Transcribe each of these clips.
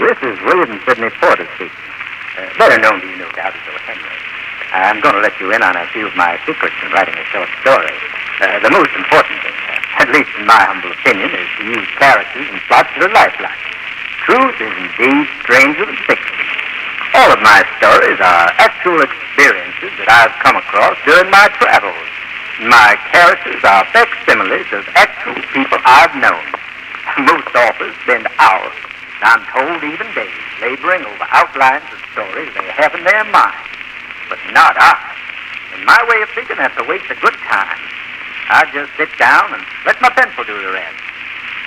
This is William Sidney Porter speaking. Uh, better known to you, no doubt, as O. Henry. I'm going to let you in on a few of my secrets in writing a short story. Uh, the most important thing, uh, at least in my humble opinion, is to use characters and plots that are lifelike. Truth is indeed stranger than fiction. All of my stories are actual experiences that I've come across during my travels. My characters are facsimiles of actual people I've known. Most authors spend hours, and I'm told even days, laboring over outlines of stories they have in their minds. But not I. In my way of thinking, that's a waste of good time. I just sit down and let my pencil do the rest.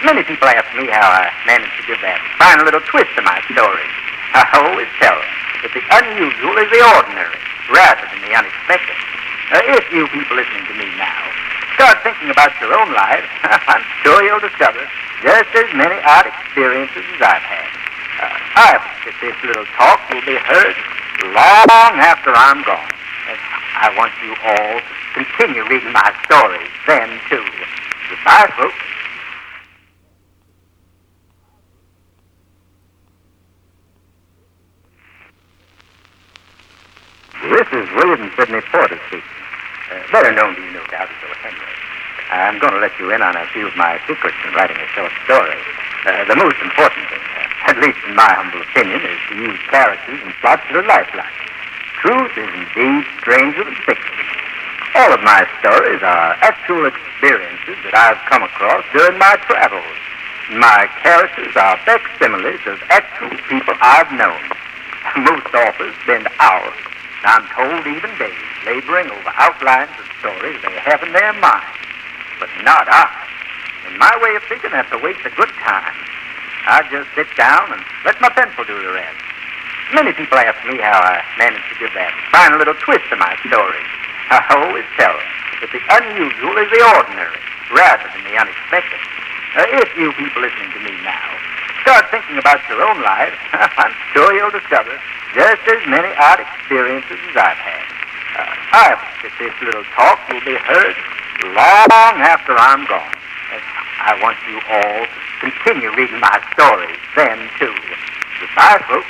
Many people ask me how I manage to give that final little twist to my stories. I always tell them that the unusual is the ordinary rather than the unexpected. Uh, if you people listening to me now start thinking about your own lives, I'm sure you'll discover just as many odd experiences as I've had. Uh, I hope that this little talk will be heard long after I'm gone. And I want you all to continue reading my stories then, too. Goodbye, folks. This is William Sidney Porter speaking. Uh, better known to you, no doubt, as. Henry. I'm going to let you in on a few of my secrets in writing a short story. Uh, the most important thing, uh, at least in my humble opinion, is to use characters and plots that are lifelike. Truth is indeed stranger than fiction. All of my stories are actual experiences that I've come across during my travels. My characters are facsimiles of actual people I've known. Most authors spend hours, I'm told even days, laboring over outlines of stories they have in their minds. But not I. In my way of thinking, I that's a waste of good time. I just sit down and let my pencil do the rest. Many people ask me how I manage to give that final little twist to my stories. I always tell them that the unusual is the ordinary rather than the unexpected. Uh, if you people listening to me now start thinking about your own lives, I'm sure you'll discover just as many odd experiences as I've had. Uh, I hope that this little talk will be heard long after I'm gone. And I want you all to continue reading my stories then, too. Goodbye, folks.